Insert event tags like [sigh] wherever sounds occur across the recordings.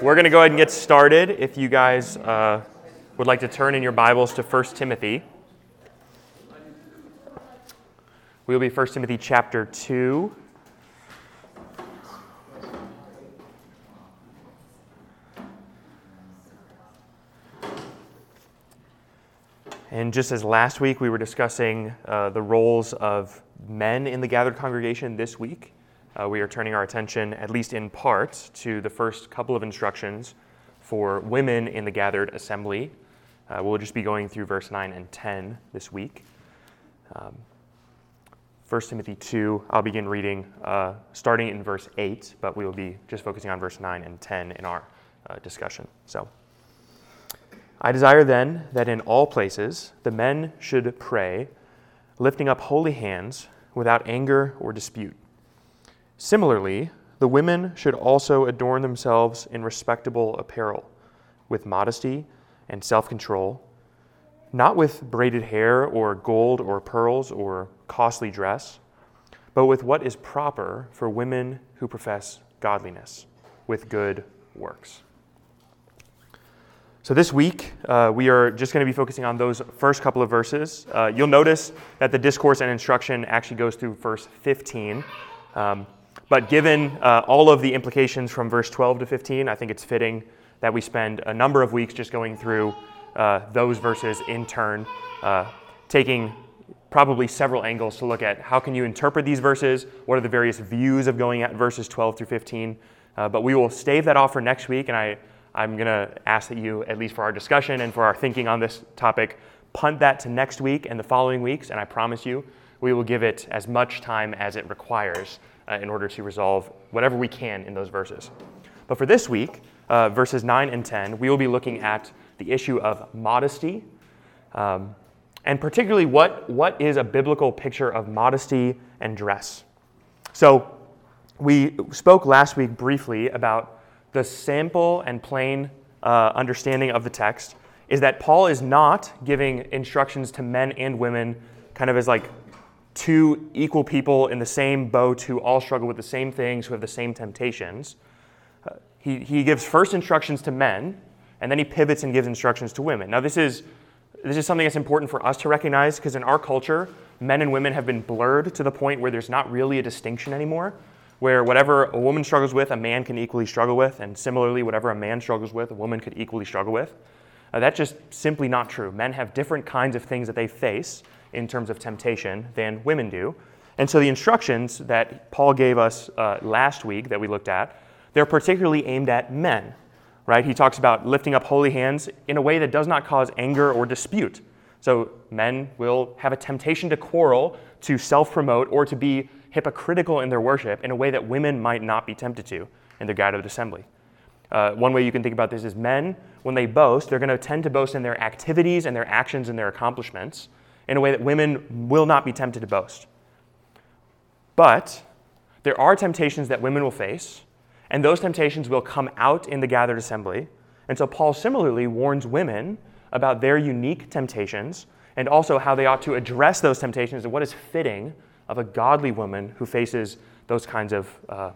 we're going to go ahead and get started. If you guys uh, would like to turn in your Bibles to 1 Timothy, we will be 1 Timothy chapter 2. And just as last week we were discussing uh, the roles of men in the gathered congregation, this week uh, we are turning our attention, at least in part, to the first couple of instructions for women in the gathered assembly. Uh, we'll just be going through verse 9 and 10 this week. Um, 1 Timothy 2, I'll begin reading uh, starting in verse 8, but we will be just focusing on verse 9 and 10 in our uh, discussion. So, I desire then that in all places the men should pray, lifting up holy hands without anger or dispute. Similarly, the women should also adorn themselves in respectable apparel, with modesty and self control, not with braided hair or gold or pearls or costly dress, but with what is proper for women who profess godliness, with good works. So, this week, uh, we are just going to be focusing on those first couple of verses. Uh, you'll notice that the discourse and instruction actually goes through verse 15. Um, but given uh, all of the implications from verse 12 to 15, I think it's fitting that we spend a number of weeks just going through uh, those verses in turn, uh, taking probably several angles to look at how can you interpret these verses, what are the various views of going at verses 12 through 15. Uh, but we will stave that off for next week, and I, I'm going to ask that you, at least for our discussion and for our thinking on this topic, punt that to next week and the following weeks, and I promise you, we will give it as much time as it requires uh, in order to resolve whatever we can in those verses. But for this week, uh, verses 9 and 10, we will be looking at the issue of modesty, um, and particularly what, what is a biblical picture of modesty and dress. So, we spoke last week briefly about the simple and plain uh, understanding of the text is that Paul is not giving instructions to men and women kind of as like two equal people in the same boat who all struggle with the same things, who have the same temptations. Uh, he, he gives first instructions to men, and then he pivots and gives instructions to women. Now, this is, this is something that's important for us to recognize because in our culture, men and women have been blurred to the point where there's not really a distinction anymore, where whatever a woman struggles with, a man can equally struggle with, and similarly, whatever a man struggles with, a woman could equally struggle with. Uh, that's just simply not true. Men have different kinds of things that they face in terms of temptation than women do. And so the instructions that Paul gave us uh, last week that we looked at, they're particularly aimed at men, right? He talks about lifting up holy hands in a way that does not cause anger or dispute. So men will have a temptation to quarrel, to self promote, or to be hypocritical in their worship in a way that women might not be tempted to in their gathered assembly. Uh, one way you can think about this is men, when they boast, they're going to tend to boast in their activities and their actions and their accomplishments in a way that women will not be tempted to boast. But there are temptations that women will face, and those temptations will come out in the gathered assembly. And so Paul similarly warns women about their unique temptations and also how they ought to address those temptations and what is fitting of a godly woman who faces those kinds of, uh,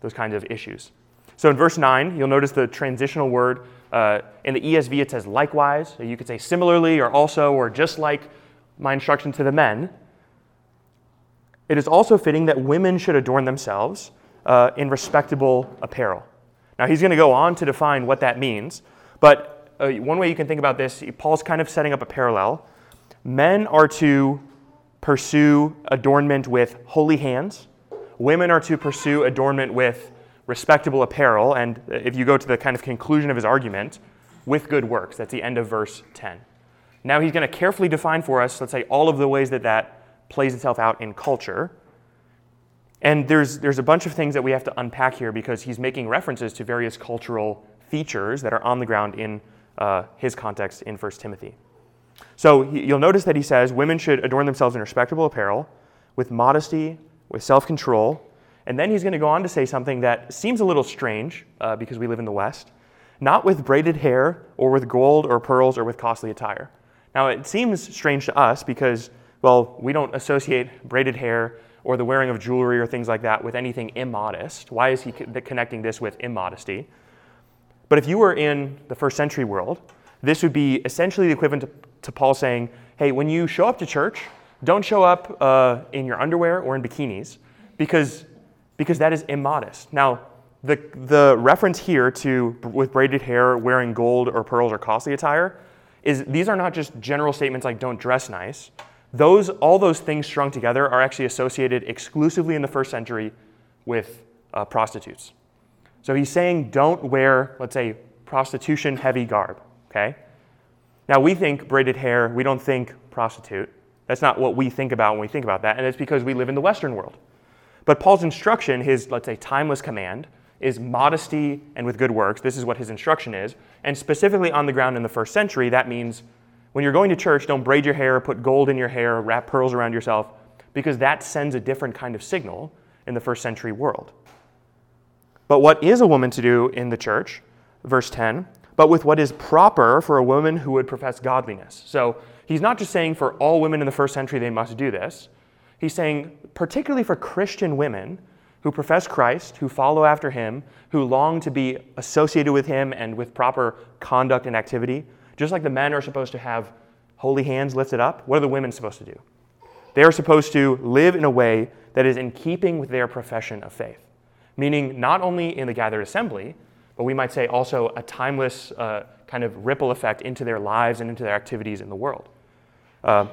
those kinds of issues. So in verse 9, you'll notice the transitional word. Uh, in the ESV, it says likewise. You could say similarly or also or just like my instruction to the men, it is also fitting that women should adorn themselves uh, in respectable apparel. Now, he's going to go on to define what that means, but uh, one way you can think about this, Paul's kind of setting up a parallel. Men are to pursue adornment with holy hands, women are to pursue adornment with respectable apparel, and if you go to the kind of conclusion of his argument, with good works. That's the end of verse 10. Now he's going to carefully define for us, let's say, all of the ways that that plays itself out in culture. And there's, there's a bunch of things that we have to unpack here because he's making references to various cultural features that are on the ground in uh, his context in 1 Timothy. So he, you'll notice that he says women should adorn themselves in respectable apparel, with modesty, with self control. And then he's going to go on to say something that seems a little strange uh, because we live in the West not with braided hair or with gold or pearls or with costly attire. Now, it seems strange to us because, well, we don't associate braided hair or the wearing of jewelry or things like that with anything immodest. Why is he connecting this with immodesty? But if you were in the first century world, this would be essentially the equivalent to, to Paul saying, hey, when you show up to church, don't show up uh, in your underwear or in bikinis because, because that is immodest. Now, the, the reference here to with braided hair, wearing gold or pearls or costly attire, is these are not just general statements like don't dress nice. Those, all those things strung together are actually associated exclusively in the first century with uh, prostitutes. So he's saying don't wear, let's say, prostitution heavy garb, okay? Now we think braided hair, we don't think prostitute. That's not what we think about when we think about that, and it's because we live in the Western world. But Paul's instruction, his, let's say, timeless command, is modesty and with good works. This is what his instruction is. And specifically on the ground in the first century, that means when you're going to church, don't braid your hair, put gold in your hair, wrap pearls around yourself, because that sends a different kind of signal in the first century world. But what is a woman to do in the church? Verse 10 but with what is proper for a woman who would profess godliness. So he's not just saying for all women in the first century they must do this. He's saying, particularly for Christian women, who profess Christ, who follow after him, who long to be associated with him and with proper conduct and activity. Just like the men are supposed to have holy hands lifted up, what are the women supposed to do? They are supposed to live in a way that is in keeping with their profession of faith, meaning not only in the gathered assembly, but we might say also a timeless uh, kind of ripple effect into their lives and into their activities in the world. Uh,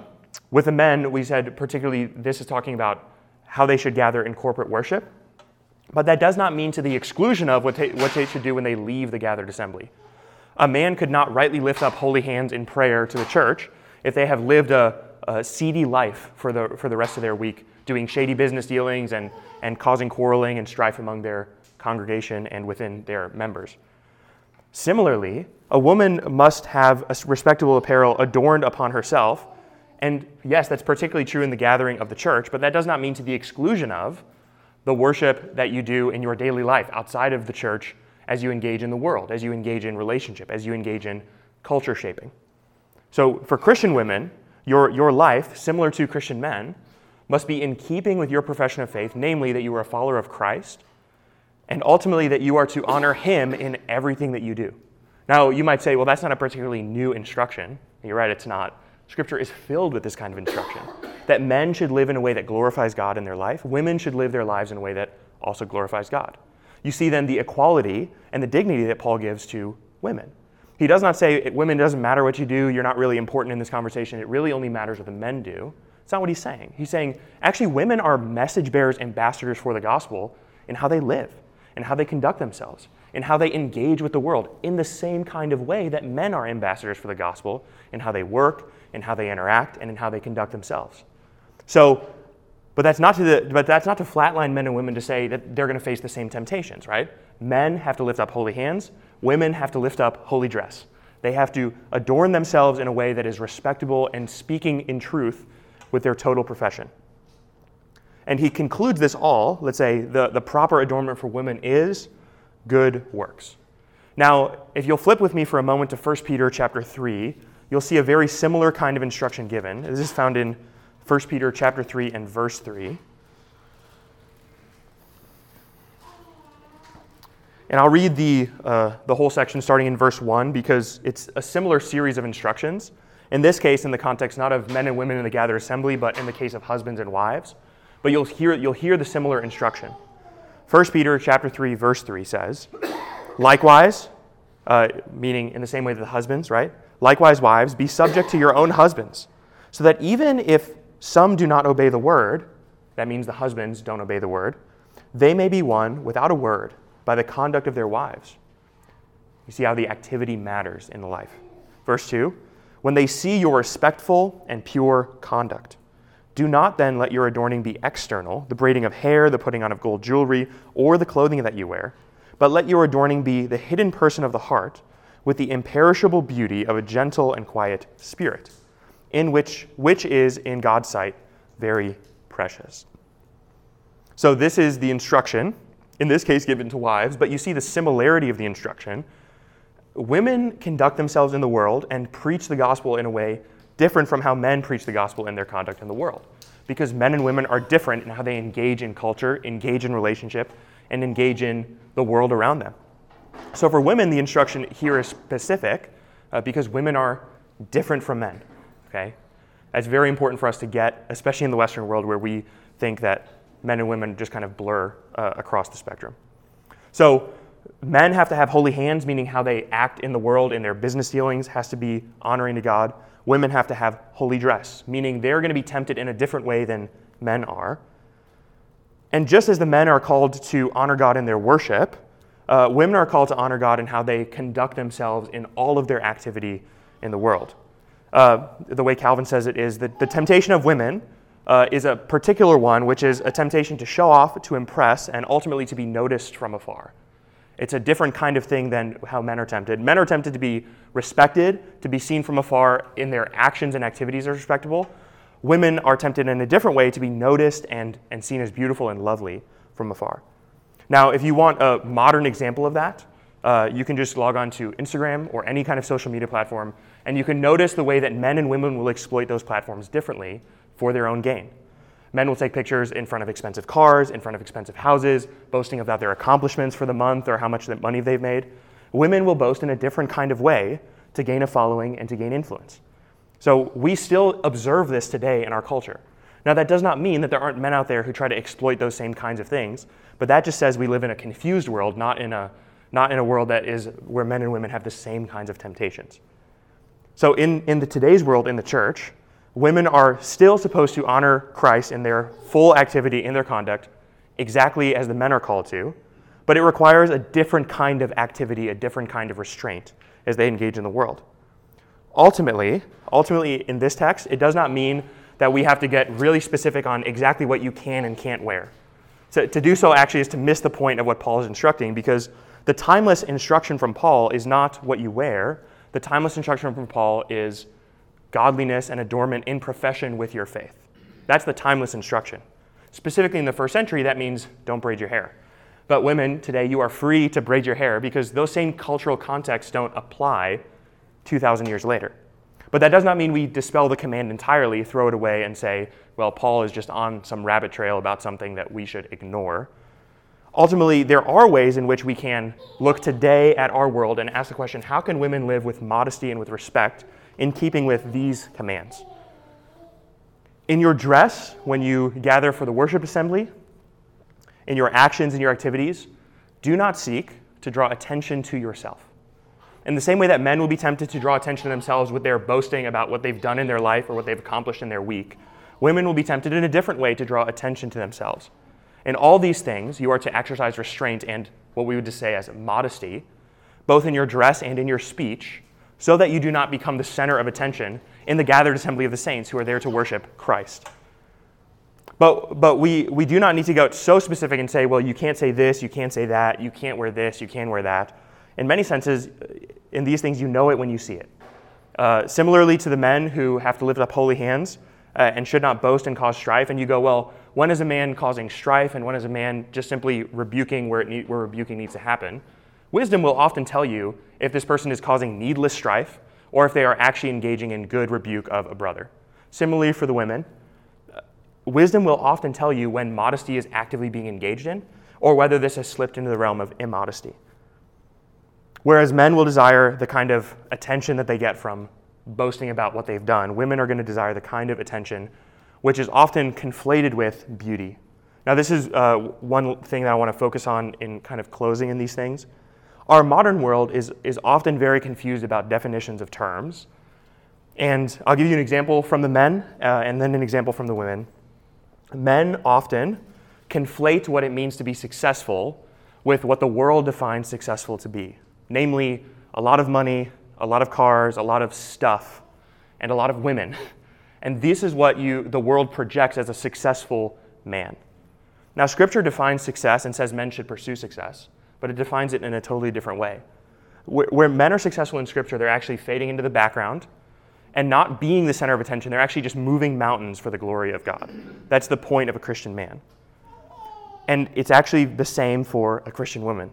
with the men, we said particularly this is talking about how they should gather in corporate worship. But that does not mean to the exclusion of what they, what they should do when they leave the gathered assembly. A man could not rightly lift up holy hands in prayer to the church if they have lived a, a seedy life for the, for the rest of their week, doing shady business dealings and, and causing quarreling and strife among their congregation and within their members. Similarly, a woman must have a respectable apparel adorned upon herself. And yes, that's particularly true in the gathering of the church, but that does not mean to the exclusion of the worship that you do in your daily life outside of the church as you engage in the world, as you engage in relationship, as you engage in culture shaping. So, for Christian women, your, your life, similar to Christian men, must be in keeping with your profession of faith, namely that you are a follower of Christ, and ultimately that you are to honor Him in everything that you do. Now, you might say, well, that's not a particularly new instruction. You're right, it's not. Scripture is filled with this kind of instruction that men should live in a way that glorifies God in their life, women should live their lives in a way that also glorifies God. You see then the equality and the dignity that Paul gives to women. He does not say, women, doesn't matter what you do, you're not really important in this conversation, it really only matters what the men do. It's not what he's saying. He's saying, actually, women are message bearers, ambassadors for the gospel in how they live, in how they conduct themselves, in how they engage with the world, in the same kind of way that men are ambassadors for the gospel, in how they work, in how they interact and in how they conduct themselves. So, but that's not to the, but that's not to flatline men and women to say that they're going to face the same temptations, right? Men have to lift up holy hands. Women have to lift up holy dress. They have to adorn themselves in a way that is respectable and speaking in truth with their total profession. And he concludes this all, let's say the, the proper adornment for women is good works. Now, if you'll flip with me for a moment to 1 Peter chapter 3, you'll see a very similar kind of instruction given. This is found in 1 Peter chapter 3 and verse 3. And I'll read the, uh, the whole section starting in verse 1 because it's a similar series of instructions. In this case, in the context not of men and women in the gathered assembly, but in the case of husbands and wives. But you'll hear, you'll hear the similar instruction. 1 Peter chapter 3, verse 3 says, Likewise, uh, meaning in the same way that the husbands, right? Likewise, wives, be subject to your own husbands, so that even if some do not obey the word, that means the husbands don't obey the word, they may be won without a word by the conduct of their wives. You see how the activity matters in the life. Verse 2 When they see your respectful and pure conduct, do not then let your adorning be external, the braiding of hair, the putting on of gold jewelry, or the clothing that you wear, but let your adorning be the hidden person of the heart with the imperishable beauty of a gentle and quiet spirit, in which, which is in God's sight very precious. So, this is the instruction, in this case given to wives, but you see the similarity of the instruction. Women conduct themselves in the world and preach the gospel in a way different from how men preach the gospel in their conduct in the world. Because men and women are different in how they engage in culture, engage in relationship, and engage in the world around them. So for women, the instruction here is specific uh, because women are different from men. Okay, that's very important for us to get, especially in the Western world where we think that men and women just kind of blur uh, across the spectrum. So men have to have holy hands, meaning how they act in the world in their business dealings has to be honoring to God. Women have to have holy dress, meaning they're going to be tempted in a different way than men are. And just as the men are called to honor God in their worship, uh, women are called to honor God in how they conduct themselves in all of their activity in the world. Uh, the way Calvin says it is that the temptation of women uh, is a particular one, which is a temptation to show off, to impress, and ultimately to be noticed from afar. It's a different kind of thing than how men are tempted. Men are tempted to be respected, to be seen from afar in their actions and activities are respectable. Women are tempted in a different way to be noticed and, and seen as beautiful and lovely from afar. Now, if you want a modern example of that, uh, you can just log on to Instagram or any kind of social media platform, and you can notice the way that men and women will exploit those platforms differently for their own gain. Men will take pictures in front of expensive cars, in front of expensive houses, boasting about their accomplishments for the month or how much money they've made. Women will boast in a different kind of way to gain a following and to gain influence. So we still observe this today in our culture. Now, that does not mean that there aren't men out there who try to exploit those same kinds of things, but that just says we live in a confused world, not in a, not in a world that is where men and women have the same kinds of temptations. So, in, in the, today's world in the church, women are still supposed to honor Christ in their full activity, in their conduct, exactly as the men are called to, but it requires a different kind of activity, a different kind of restraint as they engage in the world. Ultimately, ultimately in this text, it does not mean that we have to get really specific on exactly what you can and can't wear. So to do so actually is to miss the point of what Paul is instructing because the timeless instruction from Paul is not what you wear. The timeless instruction from Paul is godliness and adornment in profession with your faith. That's the timeless instruction. Specifically in the first century, that means don't braid your hair. But women, today, you are free to braid your hair because those same cultural contexts don't apply 2,000 years later. But that does not mean we dispel the command entirely, throw it away, and say, well, Paul is just on some rabbit trail about something that we should ignore. Ultimately, there are ways in which we can look today at our world and ask the question how can women live with modesty and with respect in keeping with these commands? In your dress, when you gather for the worship assembly, in your actions and your activities, do not seek to draw attention to yourself. In the same way that men will be tempted to draw attention to themselves with their boasting about what they've done in their life or what they've accomplished in their week, women will be tempted in a different way to draw attention to themselves. In all these things, you are to exercise restraint and what we would just say as modesty, both in your dress and in your speech, so that you do not become the center of attention in the gathered assembly of the saints who are there to worship Christ. But, but we, we do not need to go so specific and say, well, you can't say this, you can't say that, you can't wear this, you can wear that. In many senses, in these things, you know it when you see it. Uh, similarly to the men who have to lift up holy hands uh, and should not boast and cause strife, and you go, well, when is a man causing strife and when is a man just simply rebuking where, need, where rebuking needs to happen? Wisdom will often tell you if this person is causing needless strife or if they are actually engaging in good rebuke of a brother. Similarly for the women, uh, wisdom will often tell you when modesty is actively being engaged in or whether this has slipped into the realm of immodesty. Whereas men will desire the kind of attention that they get from boasting about what they've done, women are going to desire the kind of attention which is often conflated with beauty. Now, this is uh, one thing that I want to focus on in kind of closing in these things. Our modern world is, is often very confused about definitions of terms. And I'll give you an example from the men uh, and then an example from the women. Men often conflate what it means to be successful with what the world defines successful to be namely, a lot of money, a lot of cars, a lot of stuff, and a lot of women. [laughs] And this is what you, the world projects as a successful man. Now, Scripture defines success and says men should pursue success, but it defines it in a totally different way. Where, where men are successful in Scripture, they're actually fading into the background and not being the center of attention. They're actually just moving mountains for the glory of God. That's the point of a Christian man. And it's actually the same for a Christian woman.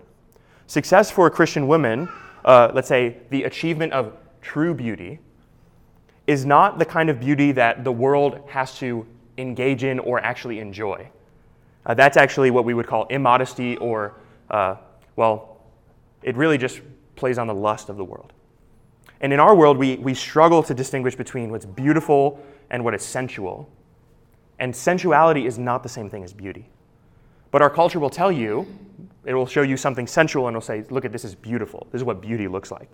Success for a Christian woman, uh, let's say the achievement of true beauty, is not the kind of beauty that the world has to engage in or actually enjoy. Uh, that's actually what we would call immodesty or, uh, well, it really just plays on the lust of the world. And in our world, we, we struggle to distinguish between what's beautiful and what is sensual. And sensuality is not the same thing as beauty. But our culture will tell you, it will show you something sensual and will say, look at this is beautiful. This is what beauty looks like.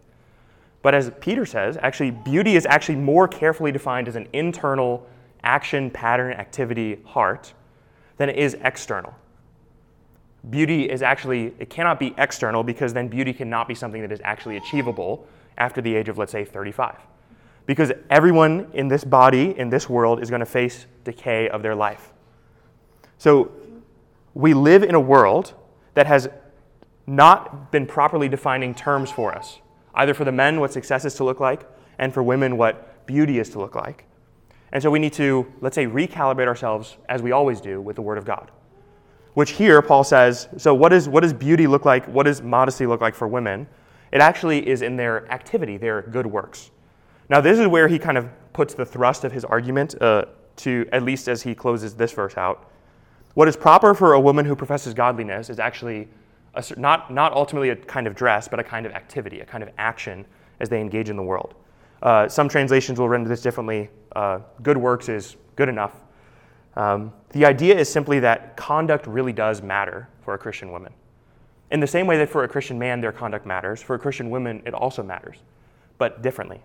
But as Peter says, actually, beauty is actually more carefully defined as an internal action, pattern, activity, heart than it is external. Beauty is actually, it cannot be external because then beauty cannot be something that is actually achievable after the age of, let's say, 35. Because everyone in this body, in this world, is going to face decay of their life. So we live in a world that has not been properly defining terms for us, either for the men, what success is to look like, and for women, what beauty is to look like. And so we need to, let's say, recalibrate ourselves, as we always do, with the Word of God. Which here, Paul says, so what, is, what does beauty look like? What does modesty look like for women? It actually is in their activity, their good works. Now, this is where he kind of puts the thrust of his argument, uh, to at least as he closes this verse out. What is proper for a woman who professes godliness is actually a, not, not ultimately a kind of dress, but a kind of activity, a kind of action as they engage in the world. Uh, some translations will render this differently. Uh, good works is good enough. Um, the idea is simply that conduct really does matter for a Christian woman. In the same way that for a Christian man their conduct matters, for a Christian woman it also matters, but differently.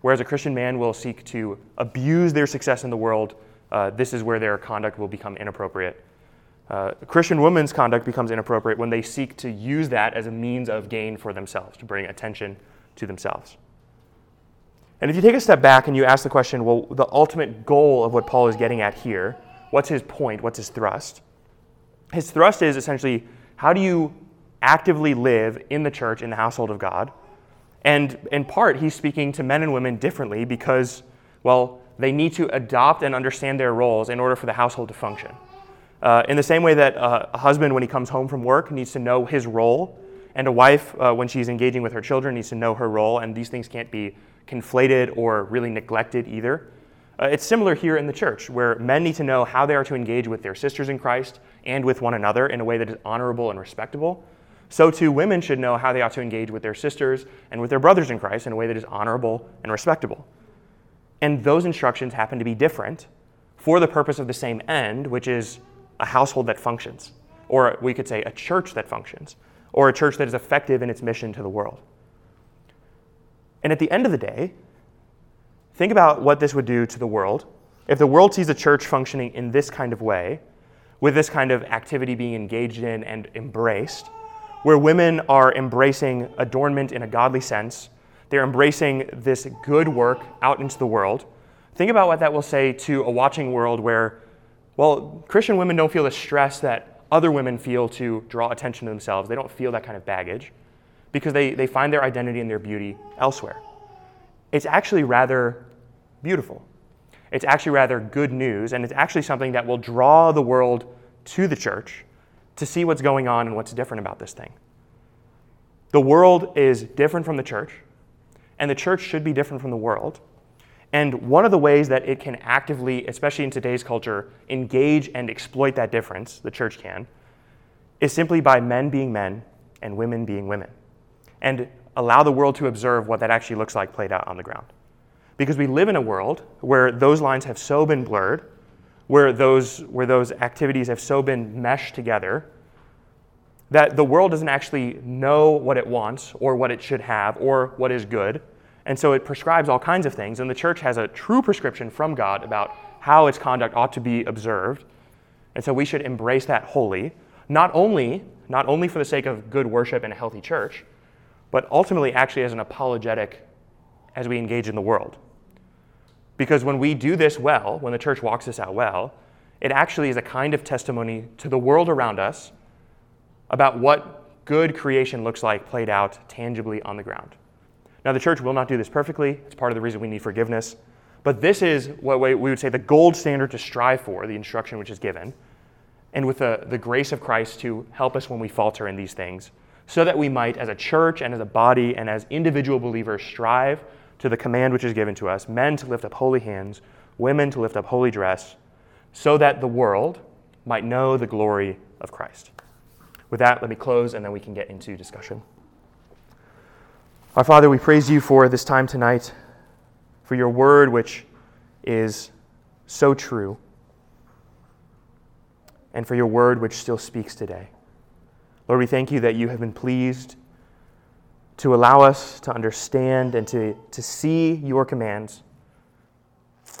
Whereas a Christian man will seek to abuse their success in the world, uh, this is where their conduct will become inappropriate. Uh, Christian woman's conduct becomes inappropriate when they seek to use that as a means of gain for themselves, to bring attention to themselves. And if you take a step back and you ask the question, well, the ultimate goal of what Paul is getting at here, what's his point? What's his thrust? His thrust is essentially how do you actively live in the church, in the household of God? And in part, he's speaking to men and women differently because, well, they need to adopt and understand their roles in order for the household to function. Uh, in the same way that uh, a husband, when he comes home from work, needs to know his role, and a wife, uh, when she's engaging with her children, needs to know her role, and these things can't be conflated or really neglected either. Uh, it's similar here in the church, where men need to know how they are to engage with their sisters in Christ and with one another in a way that is honorable and respectable so too women should know how they ought to engage with their sisters and with their brothers in Christ in a way that is honorable and respectable. And those instructions happen to be different for the purpose of the same end, which is a household that functions, or we could say a church that functions, or a church that is effective in its mission to the world. And at the end of the day, think about what this would do to the world. If the world sees a church functioning in this kind of way, with this kind of activity being engaged in and embraced, where women are embracing adornment in a godly sense. They're embracing this good work out into the world. Think about what that will say to a watching world where, well, Christian women don't feel the stress that other women feel to draw attention to themselves. They don't feel that kind of baggage because they, they find their identity and their beauty elsewhere. It's actually rather beautiful. It's actually rather good news, and it's actually something that will draw the world to the church to see what's going on and what's different about this thing. The world is different from the church, and the church should be different from the world. And one of the ways that it can actively, especially in today's culture, engage and exploit that difference, the church can, is simply by men being men and women being women. And allow the world to observe what that actually looks like played out on the ground. Because we live in a world where those lines have so been blurred where those, where those activities have so been meshed together that the world doesn't actually know what it wants or what it should have or what is good. And so it prescribes all kinds of things. And the church has a true prescription from God about how its conduct ought to be observed. And so we should embrace that wholly, not only, not only for the sake of good worship and a healthy church, but ultimately actually as an apologetic as we engage in the world. Because when we do this well, when the church walks this out well, it actually is a kind of testimony to the world around us about what good creation looks like played out tangibly on the ground. Now, the church will not do this perfectly. It's part of the reason we need forgiveness. But this is what we would say the gold standard to strive for, the instruction which is given, and with the, the grace of Christ to help us when we falter in these things, so that we might, as a church and as a body and as individual believers, strive to the command which is given to us men to lift up holy hands, women to lift up holy dress, so that the world might know the glory of Christ. With that, let me close and then we can get into discussion. Our Father, we praise you for this time tonight, for your word, which is so true, and for your word, which still speaks today. Lord, we thank you that you have been pleased to allow us to understand and to, to see your commands.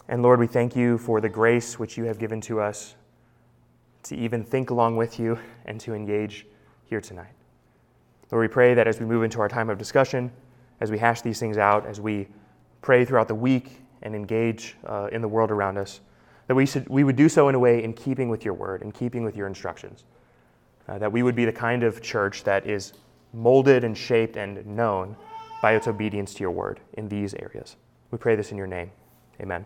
And Lord, we thank you for the grace which you have given to us to even think along with you and to engage here tonight. Lord, we pray that as we move into our time of discussion, as we hash these things out, as we pray throughout the week and engage uh, in the world around us, that we, should, we would do so in a way in keeping with your word, in keeping with your instructions. Uh, that we would be the kind of church that is molded and shaped and known by its obedience to your word in these areas. We pray this in your name. Amen.